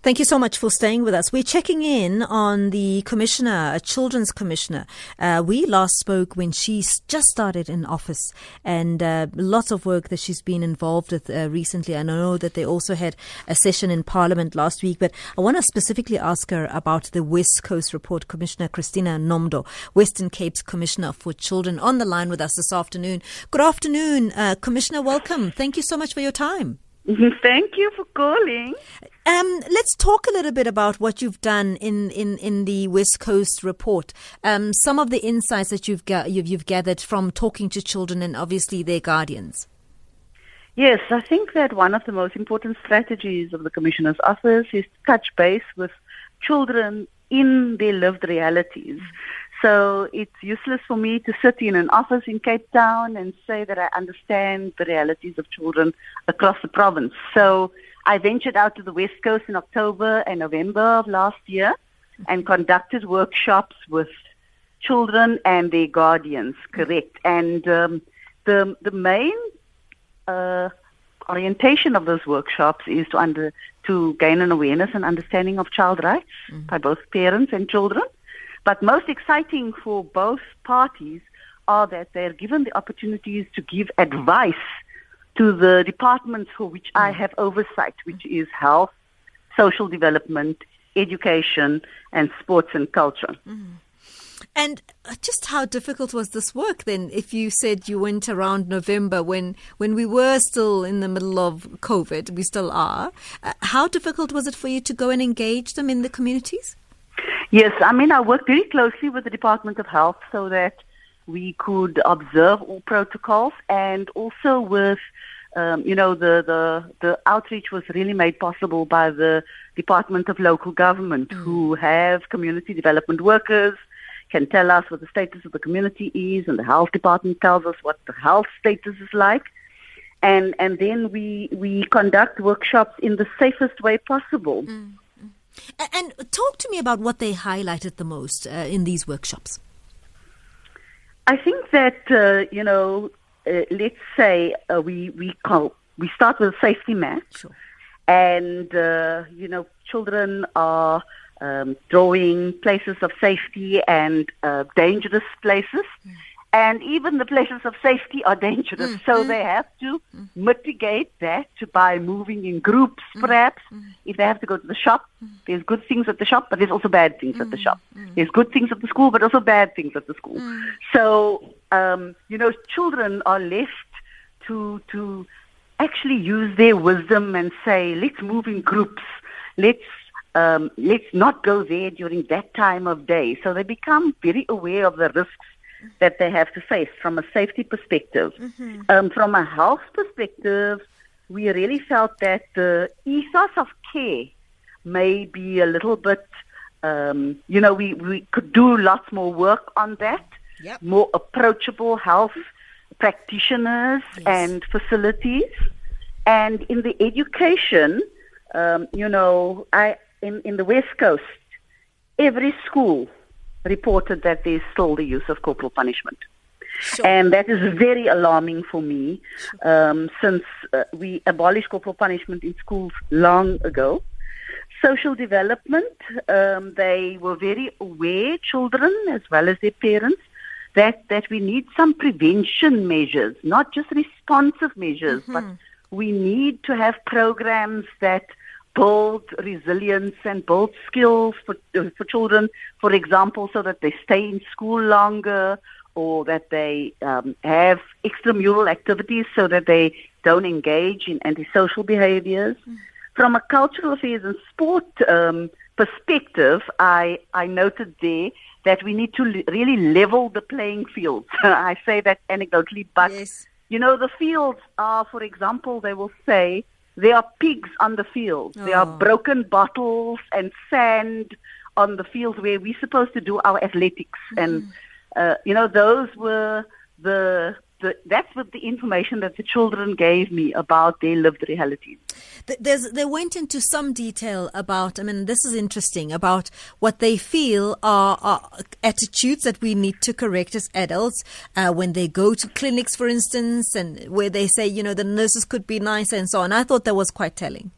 Thank you so much for staying with us. We're checking in on the commissioner, a children's commissioner. Uh, we last spoke when she just started in office and uh, lots of work that she's been involved with uh, recently. I know that they also had a session in Parliament last week, but I want to specifically ask her about the West Coast report. Commissioner Christina Nomdo, Western Cape's Commissioner for Children, on the line with us this afternoon. Good afternoon, uh, Commissioner. Welcome. Thank you so much for your time. Thank you for calling. Um, let's talk a little bit about what you've done in, in, in the West Coast report. Um, some of the insights that you've, ga- you've, you've gathered from talking to children and obviously their guardians. Yes, I think that one of the most important strategies of the Commissioner's office is to touch base with children in their lived realities. So it's useless for me to sit in an office in Cape Town and say that I understand the realities of children across the province. So I ventured out to the West Coast in October and November of last year and conducted workshops with children and their guardians, correct. And um, the, the main uh, orientation of those workshops is to, under, to gain an awareness and understanding of child rights mm-hmm. by both parents and children but most exciting for both parties are that they're given the opportunities to give advice to the departments for which I have oversight, which is health, social development, education, and sports and culture. Mm. And uh, just how difficult was this work then? If you said you went around November when, when we were still in the middle of COVID, we still are, uh, how difficult was it for you to go and engage them in the communities? Yes, I mean, I work very closely with the Department of Health so that we could observe all protocols and also with, um, you know, the, the, the outreach was really made possible by the Department of Local Government mm. who have community development workers, can tell us what the status of the community is and the health department tells us what the health status is like. And, and then we, we conduct workshops in the safest way possible. Mm. And talk to me about what they highlighted the most uh, in these workshops. I think that uh, you know, uh, let's say uh, we we call we start with a safety match, sure. and uh, you know, children are um, drawing places of safety and uh, dangerous places. Mm and even the places of safety are dangerous. Mm, so mm, they have to mm, mitigate that by moving in groups, mm, perhaps. Mm. If they have to go to the shop, there's good things at the shop, but there's also bad things at the shop. There's good things at the school, but also bad things at the school. So, um, you know, children are left to to actually use their wisdom and say, let's move in groups. Let's um, let's not go there during that time of day. So they become very aware of the risks that they have to face from a safety perspective. Mm-hmm. Um, from a health perspective, we really felt that the ethos of care may be a little bit, um, you know, we, we could do lots more work on that, yep. more approachable health practitioners yes. and facilities. And in the education, um, you know, I in, in the West Coast, every school reported that there's still the use of corporal punishment. Sure. And that is very alarming for me um, since uh, we abolished corporal punishment in schools long ago. Social development, um, they were very aware, children as well as their parents, that, that we need some prevention measures, not just responsive measures, mm-hmm. but we need to have programs that build resilience and build skills for, uh, for children, for example, so that they stay in school longer or that they um, have extramural activities so that they don't engage in antisocial behaviors. Mm. From a cultural affairs and sport um, perspective, I, I noted there that we need to le- really level the playing field. I say that anecdotally, but yes. you know, the fields are, for example, they will say, there are pigs on the field. Oh. There are oh. broken bottles and sand on the field where we're supposed to do our athletics. Mm. And, uh, you know, those were the the, that's what the information that the children gave me about their lived realities. There's, they went into some detail about, I mean, this is interesting, about what they feel are, are attitudes that we need to correct as adults uh, when they go to clinics, for instance, and where they say, you know, the nurses could be nicer and so on. I thought that was quite telling.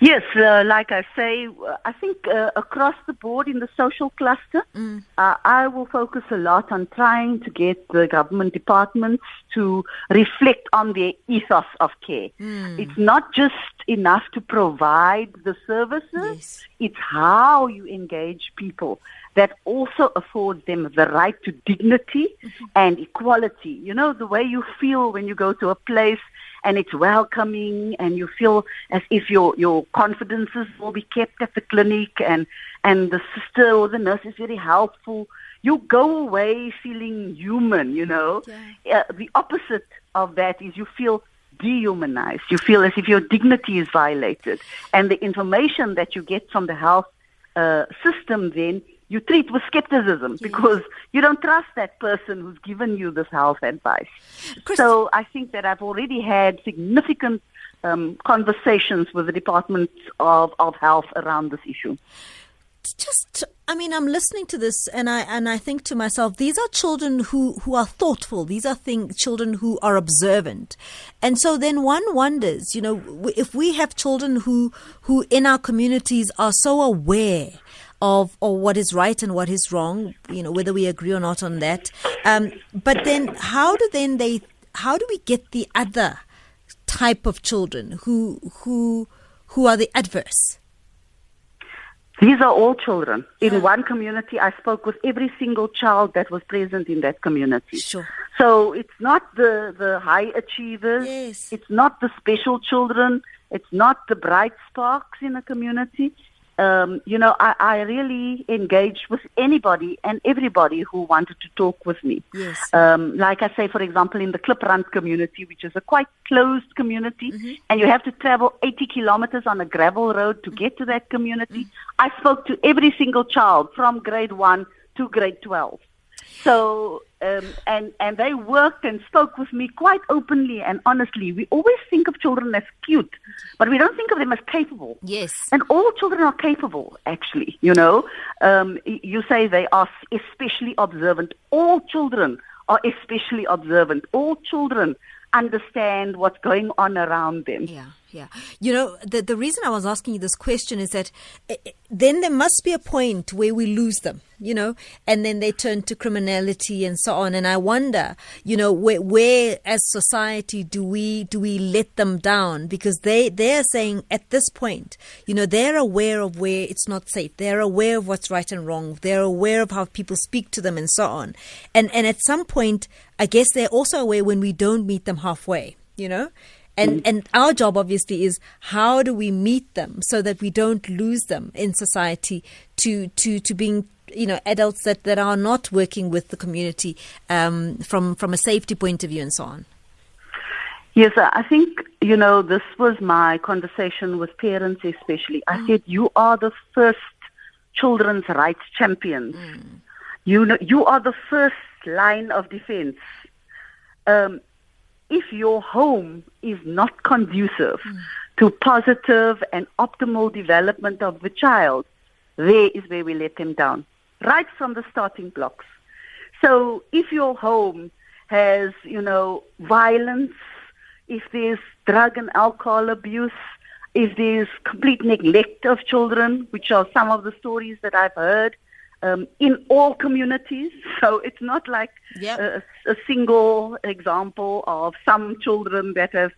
Yes, uh, like I say, I think uh, across the board in the social cluster, mm. uh, I will focus a lot on trying to get the government departments to reflect on their ethos of care. Mm. It's not just enough to provide the services, yes. it's how you engage people that also affords them the right to dignity mm-hmm. and equality. You know, the way you feel when you go to a place and it's welcoming and you feel as if your, your confidences will be kept at the clinic and, and the sister or the nurse is very helpful. You go away feeling human, you know. Yeah. Uh, the opposite of that is you feel dehumanized. You feel as if your dignity is violated. And the information that you get from the health uh, system then you treat with skepticism yes. because you don't trust that person who's given you this health advice. So I think that I've already had significant um, conversations with the Department of, of Health around this issue. Just, I mean, I'm listening to this and I and I think to myself, these are children who, who are thoughtful. These are thing, children who are observant, and so then one wonders, you know, if we have children who who in our communities are so aware of or what is right and what is wrong, you know, whether we agree or not on that. Um, but then how do then they how do we get the other type of children who who who are the adverse? These are all children. In yeah. one community, I spoke with every single child that was present in that community. Sure. So it's not the, the high achievers. Yes. It's not the special children. It's not the bright sparks in a community um, you know, I, I, really engaged with anybody and everybody who wanted to talk with me. Yes. Um, like I say, for example, in the Kliprand community, which is a quite closed community, mm-hmm. and you have to travel 80 kilometers on a gravel road to get to that community. Mm-hmm. I spoke to every single child from grade one to grade 12. So, um, and, and they worked and spoke with me quite openly and honestly. We always think of children as cute, but we don't think of them as capable. Yes. And all children are capable, actually, you know. Um, you say they are especially observant. All children are especially observant. All children understand what's going on around them. Yeah, yeah. You know, the the reason I was asking you this question is that eh, eh, then there must be a point where we lose them, you know, and then they turn to criminality and so on. And I wonder, you know, where, where as society do we do we let them down because they they're saying at this point, you know, they're aware of where it's not safe. They're aware of what's right and wrong. They're aware of how people speak to them and so on. And and at some point, I guess they're also aware when we don't meet them halfway, you know. And and our job obviously is how do we meet them so that we don't lose them in society to to to being you know adults that, that are not working with the community um, from from a safety point of view and so on. Yes, I think you know this was my conversation with parents, especially. I mm. said you are the first children's rights champions. Mm. You know, you are the first line of defense. Um, if your home is not conducive mm. to positive and optimal development of the child, there is where we let them down, right from the starting blocks. So if your home has, you know, violence, if there's drug and alcohol abuse, if there's complete neglect of children, which are some of the stories that I've heard, um, in all communities. So it's not like yep. a, a, single example of some children that have,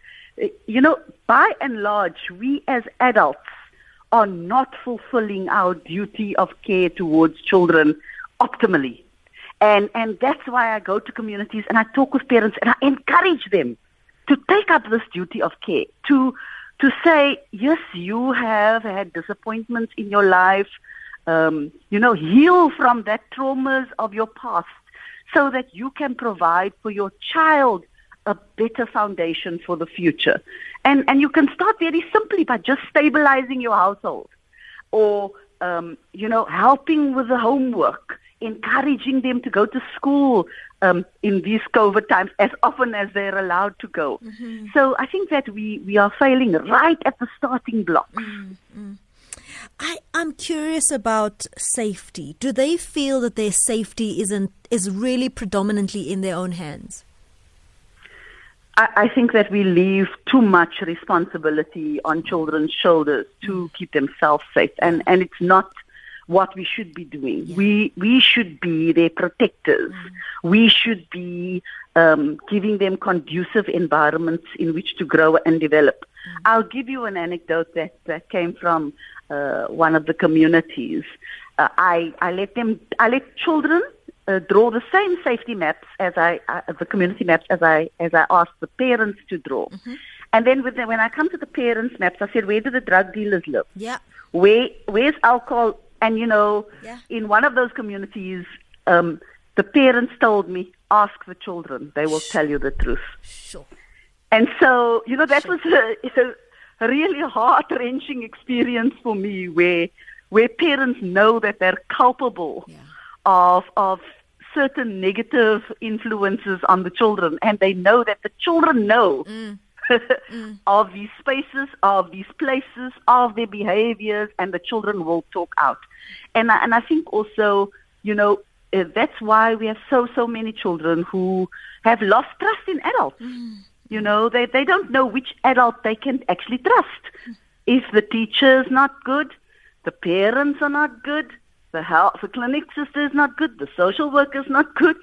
you know, by and large, we as adults are not fulfilling our duty of care towards children optimally. And, and that's why I go to communities and I talk with parents and I encourage them to take up this duty of care, to, to say, yes, you have had disappointments in your life, um, you know, heal from that traumas of your past so that you can provide for your child a better foundation for the future. And, and you can start very simply by just stabilizing your household or, um, you know, helping with the homework encouraging them to go to school um, in these COVID times as often as they're allowed to go. Mm-hmm. So I think that we, we are failing right at the starting block. Mm-hmm. I'm curious about safety. Do they feel that their safety isn't is really predominantly in their own hands? I, I think that we leave too much responsibility on children's shoulders to keep themselves safe, and and it's not what we should be doing. Yeah. We we should be their protectors. Mm. We should be um, giving them conducive environments in which to grow and develop. Mm. I'll give you an anecdote that, that came from uh, one of the communities. Uh, I I let them I let children uh, draw the same safety maps as I uh, the community maps as I as I asked the parents to draw. Mm-hmm. And then the, when I come to the parents maps, I said, where do the drug dealers live? Yeah. Where where's alcohol? And you know, yeah. in one of those communities, um, the parents told me, ask the children; they will tell you the truth. Sure. And so, you know, that sure. was a, a really heart wrenching experience for me, where where parents know that they're culpable yeah. of of certain negative influences on the children, and they know that the children know mm. mm. of these spaces, of these places, of their behaviors, and the children will talk out. And I, and I think also, you know, uh, that's why we have so so many children who have lost trust in adults. Mm. You know, they they don't know which adult they can actually trust. If the teacher is not good, the parents are not good, the health, the clinic sister is not good, the social worker is not good.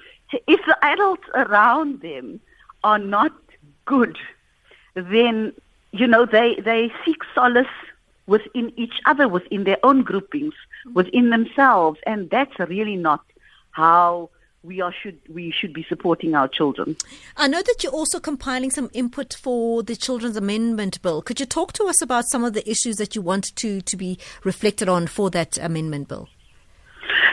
If the adults around them are not good, then you know they they seek solace within each other, within their own groupings, within themselves, and that's really not how we are should we should be supporting our children. I know that you're also compiling some input for the Children's Amendment Bill. Could you talk to us about some of the issues that you want to to be reflected on for that amendment bill?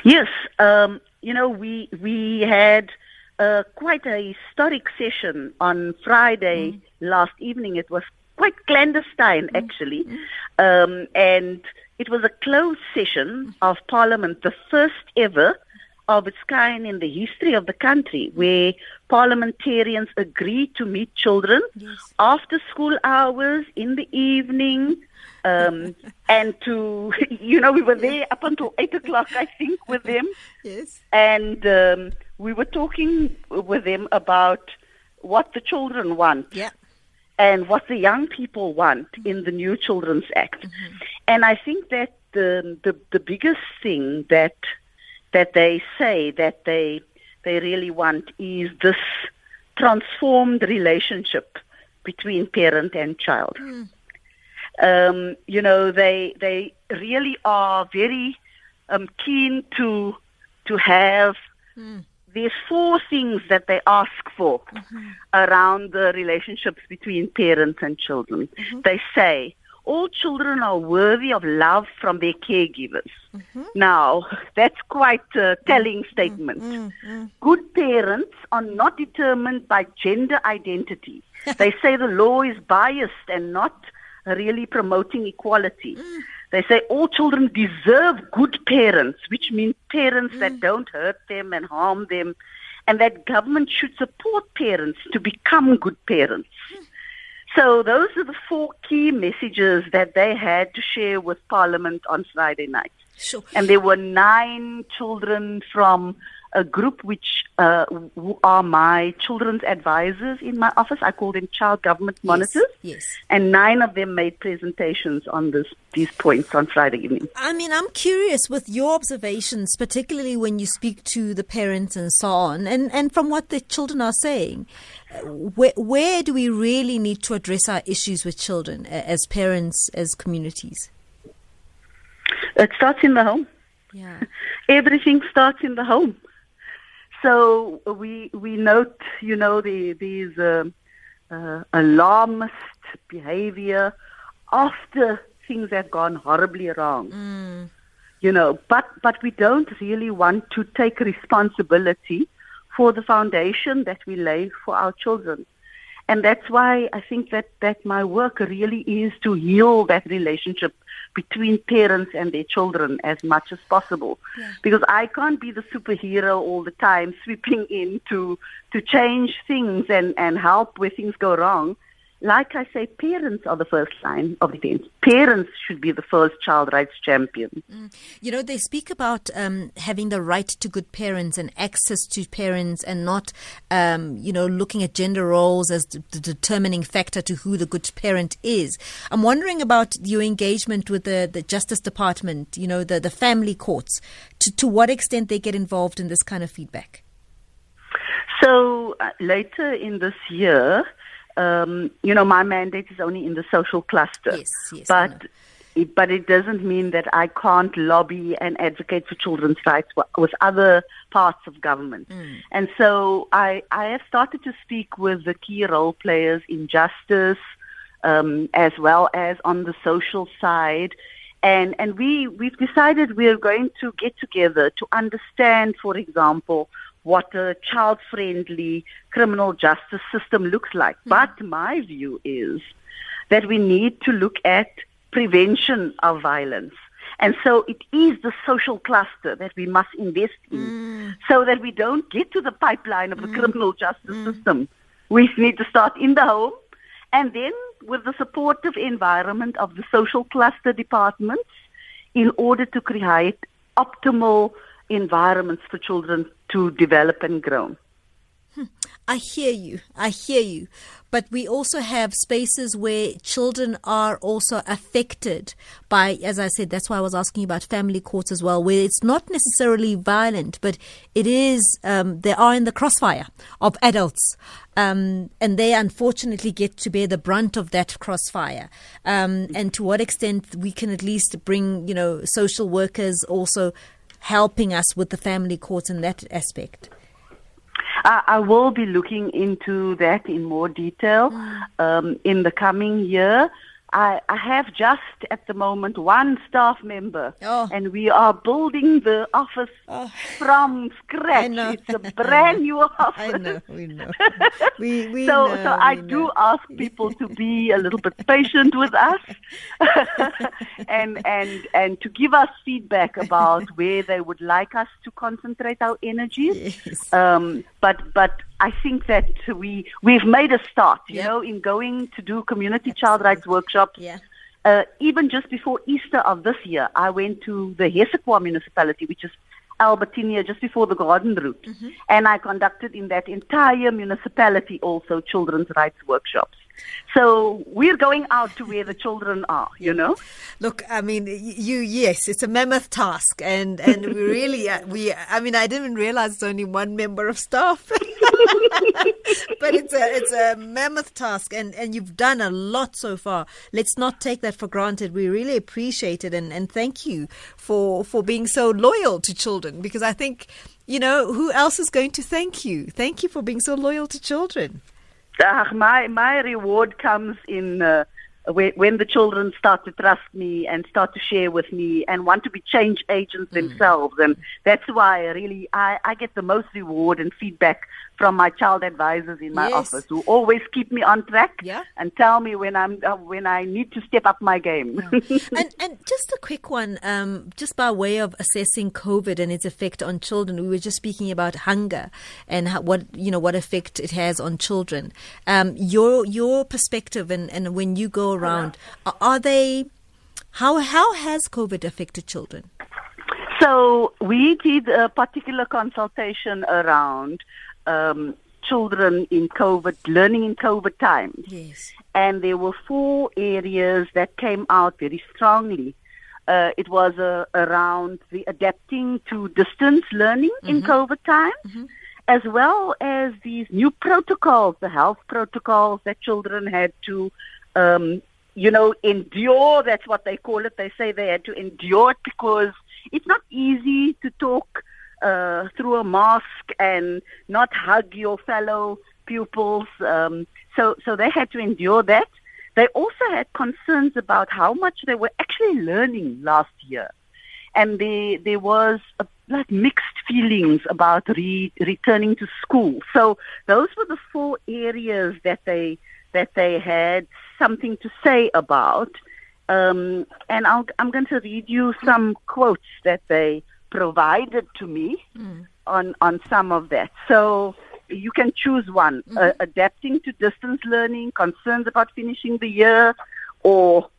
Yes, um, you know we we had uh, quite a historic session on Friday mm. last evening. It was quite clandestine, mm. actually, mm. Um, and it was a closed session of Parliament, the first ever of its kind in the history of the country, where parliamentarians agreed to meet children yes. after school hours in the evening um, and to, you know, we were there up until 8 o'clock, I think, with them. Yes. And um, we were talking with them about what the children want. Yeah. And what the young people want mm-hmm. in the new Children's Act. Mm-hmm. And I think that the, the, the biggest thing that, that they say that they, they really want is this transformed relationship between parent and child. Mm um, you know, they they really are very um, keen to to have. Mm. There's four things that they ask for mm-hmm. around the relationships between parents and children. Mm-hmm. They say all children are worthy of love from their caregivers. Mm-hmm. Now, that's quite a telling mm-hmm. statement. Mm-hmm. Good parents are not determined by gender identity. they say the law is biased and not really promoting equality. Mm. They say all children deserve good parents, which means parents mm. that don't hurt them and harm them, and that government should support parents to become good parents. Mm. So those are the four key messages that they had to share with Parliament on Friday night. Sure. And there were nine children from a group which uh, are my children's advisors in my office. I call them child government monitors. Yes, yes. And nine of them made presentations on this, these points on Friday evening. I mean, I'm curious with your observations, particularly when you speak to the parents and so on, and, and from what the children are saying. Where, where do we really need to address our issues with children as parents, as communities? It starts in the home. Yeah. Everything starts in the home. So we we note, you know, the, these uh, uh, alarmist behavior after things have gone horribly wrong. Mm. You know, but but we don't really want to take responsibility for the foundation that we lay for our children. And that's why I think that, that my work really is to heal that relationship between parents and their children as much as possible. Yeah. Because I can't be the superhero all the time sweeping in to, to change things and, and help where things go wrong like I say, parents are the first line of defense. Parents should be the first child rights champion. Mm. You know, they speak about um, having the right to good parents and access to parents and not, um, you know, looking at gender roles as the determining factor to who the good parent is. I'm wondering about your engagement with the, the Justice Department, you know, the, the family courts, to, to what extent they get involved in this kind of feedback. So uh, later in this year, um, you know, my mandate is only in the social cluster. Yes, yes. But it, but it doesn't mean that I can't lobby and advocate for children's rights with other parts of government. Mm. And so I, I have started to speak with the key role players in justice, um, as well as on the social side. And, and we, we've decided we're going to get together to understand, for example, what a child-friendly criminal justice system looks like. Mm-hmm. But my view is that we need to look at prevention of violence. And so it is the social cluster that we must invest in mm. so that we don't get to the pipeline of the mm. criminal justice mm. system. We need to start in the home and then with the supportive environment of the social cluster departments in order to create optimal environments for children to develop and grow. Hmm. I hear you. I hear you. But we also have spaces where children are also affected by, as I said, that's why I was asking about family courts as well, where it's not necessarily violent, but it is, um, they are in the crossfire of adults. Um, and they unfortunately get to bear the brunt of that crossfire. Um, and to what extent we can at least bring, you know, social workers also helping us with the family courts in that aspect? I will be looking into that in more detail mm. um, in the coming year. I, I have just at the moment one staff member, oh. and we are building the office oh. from scratch. It's a brand new office. I know, we know. We, we so, know, so I do ask people to be a little bit patient with us, and and and to give us feedback about where they would like us to concentrate our energies. Yes. Um, but but I think that we we've made a start, you know, in going to do community Absolutely. child rights workshops. Yeah. Uh, even just before Easter of this year, I went to the Hessequa municipality, which is Albertinia, just before the Garden Route, mm-hmm. and I conducted in that entire municipality also children's rights workshops. So we're going out to where the children are, you know. Look, I mean, you yes, it's a mammoth task, and and we really uh, we. I mean, I didn't realize it's only one member of staff, but it's a it's a mammoth task, and and you've done a lot so far. Let's not take that for granted. We really appreciate it, and and thank you for for being so loyal to children, because I think you know who else is going to thank you. Thank you for being so loyal to children. Uh, my my reward comes in uh, when, the children start to trust me and start to share with me and want to be change agents mm. themselves, and that's why really I, I get the most reward and feedback from my child advisors in my yes. office who always keep me on track yeah. and tell me when I'm uh, when I need to step up my game. Yeah. and and just a quick one, um, just by way of assessing COVID and its effect on children. We were just speaking about hunger and how, what you know what effect it has on children. Um, your your perspective and, and when you go around, are, are they how how has COVID affected children? So we did a particular consultation around um, children in COVID, learning in COVID times. Yes. And there were four areas that came out very strongly. Uh, it was uh, around the adapting to distance learning mm-hmm. in COVID times, mm-hmm. as well as these new protocols, the health protocols that children had to, um, you know, endure. That's what they call it. They say they had to endure it because it's not easy to talk uh, through a mask and not hug your fellow pupils. Um, so, so they had to endure that. They also had concerns about how much they were actually learning last year. And there, there was a like mixed feelings about re- returning to school. So those were the four areas that they that they had something to say about. Um, and i am going to read you some quotes that they provided to me mm. on on some of that. So you can choose one: mm-hmm. uh, adapting to distance learning, concerns about finishing the year, or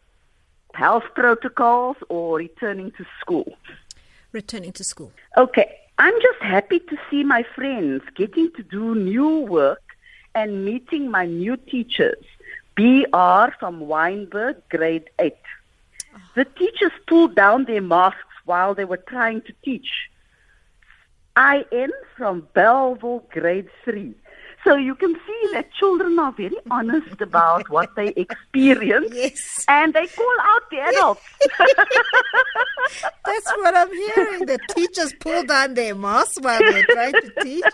health protocols, or returning to school. Returning to school. Okay. I'm just happy to see my friends getting to do new work and meeting my new teachers. BR from Wynberg, grade 8. The teachers pulled down their masks while they were trying to teach. I in from Bellville, grade 3. So you can see that children are very honest about what they experience. Yes. And they call out the adults. That's what I'm hearing. The teachers pull down their masks while they're trying to teach.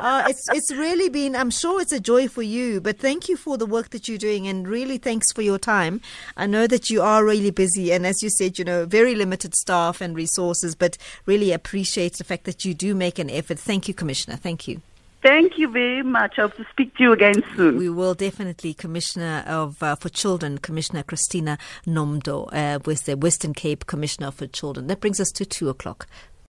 Uh, it's it's really been. I'm sure it's a joy for you. But thank you for the work that you're doing, and really thanks for your time. I know that you are really busy, and as you said, you know, very limited staff and resources. But really appreciate the fact that you do make an effort. Thank you, Commissioner. Thank you. Thank you very much. I hope to speak to you again soon. We will definitely. Commissioner of uh, for Children, Commissioner Christina Nomdo, uh, with the Western Cape Commissioner for Children. That brings us to two o'clock.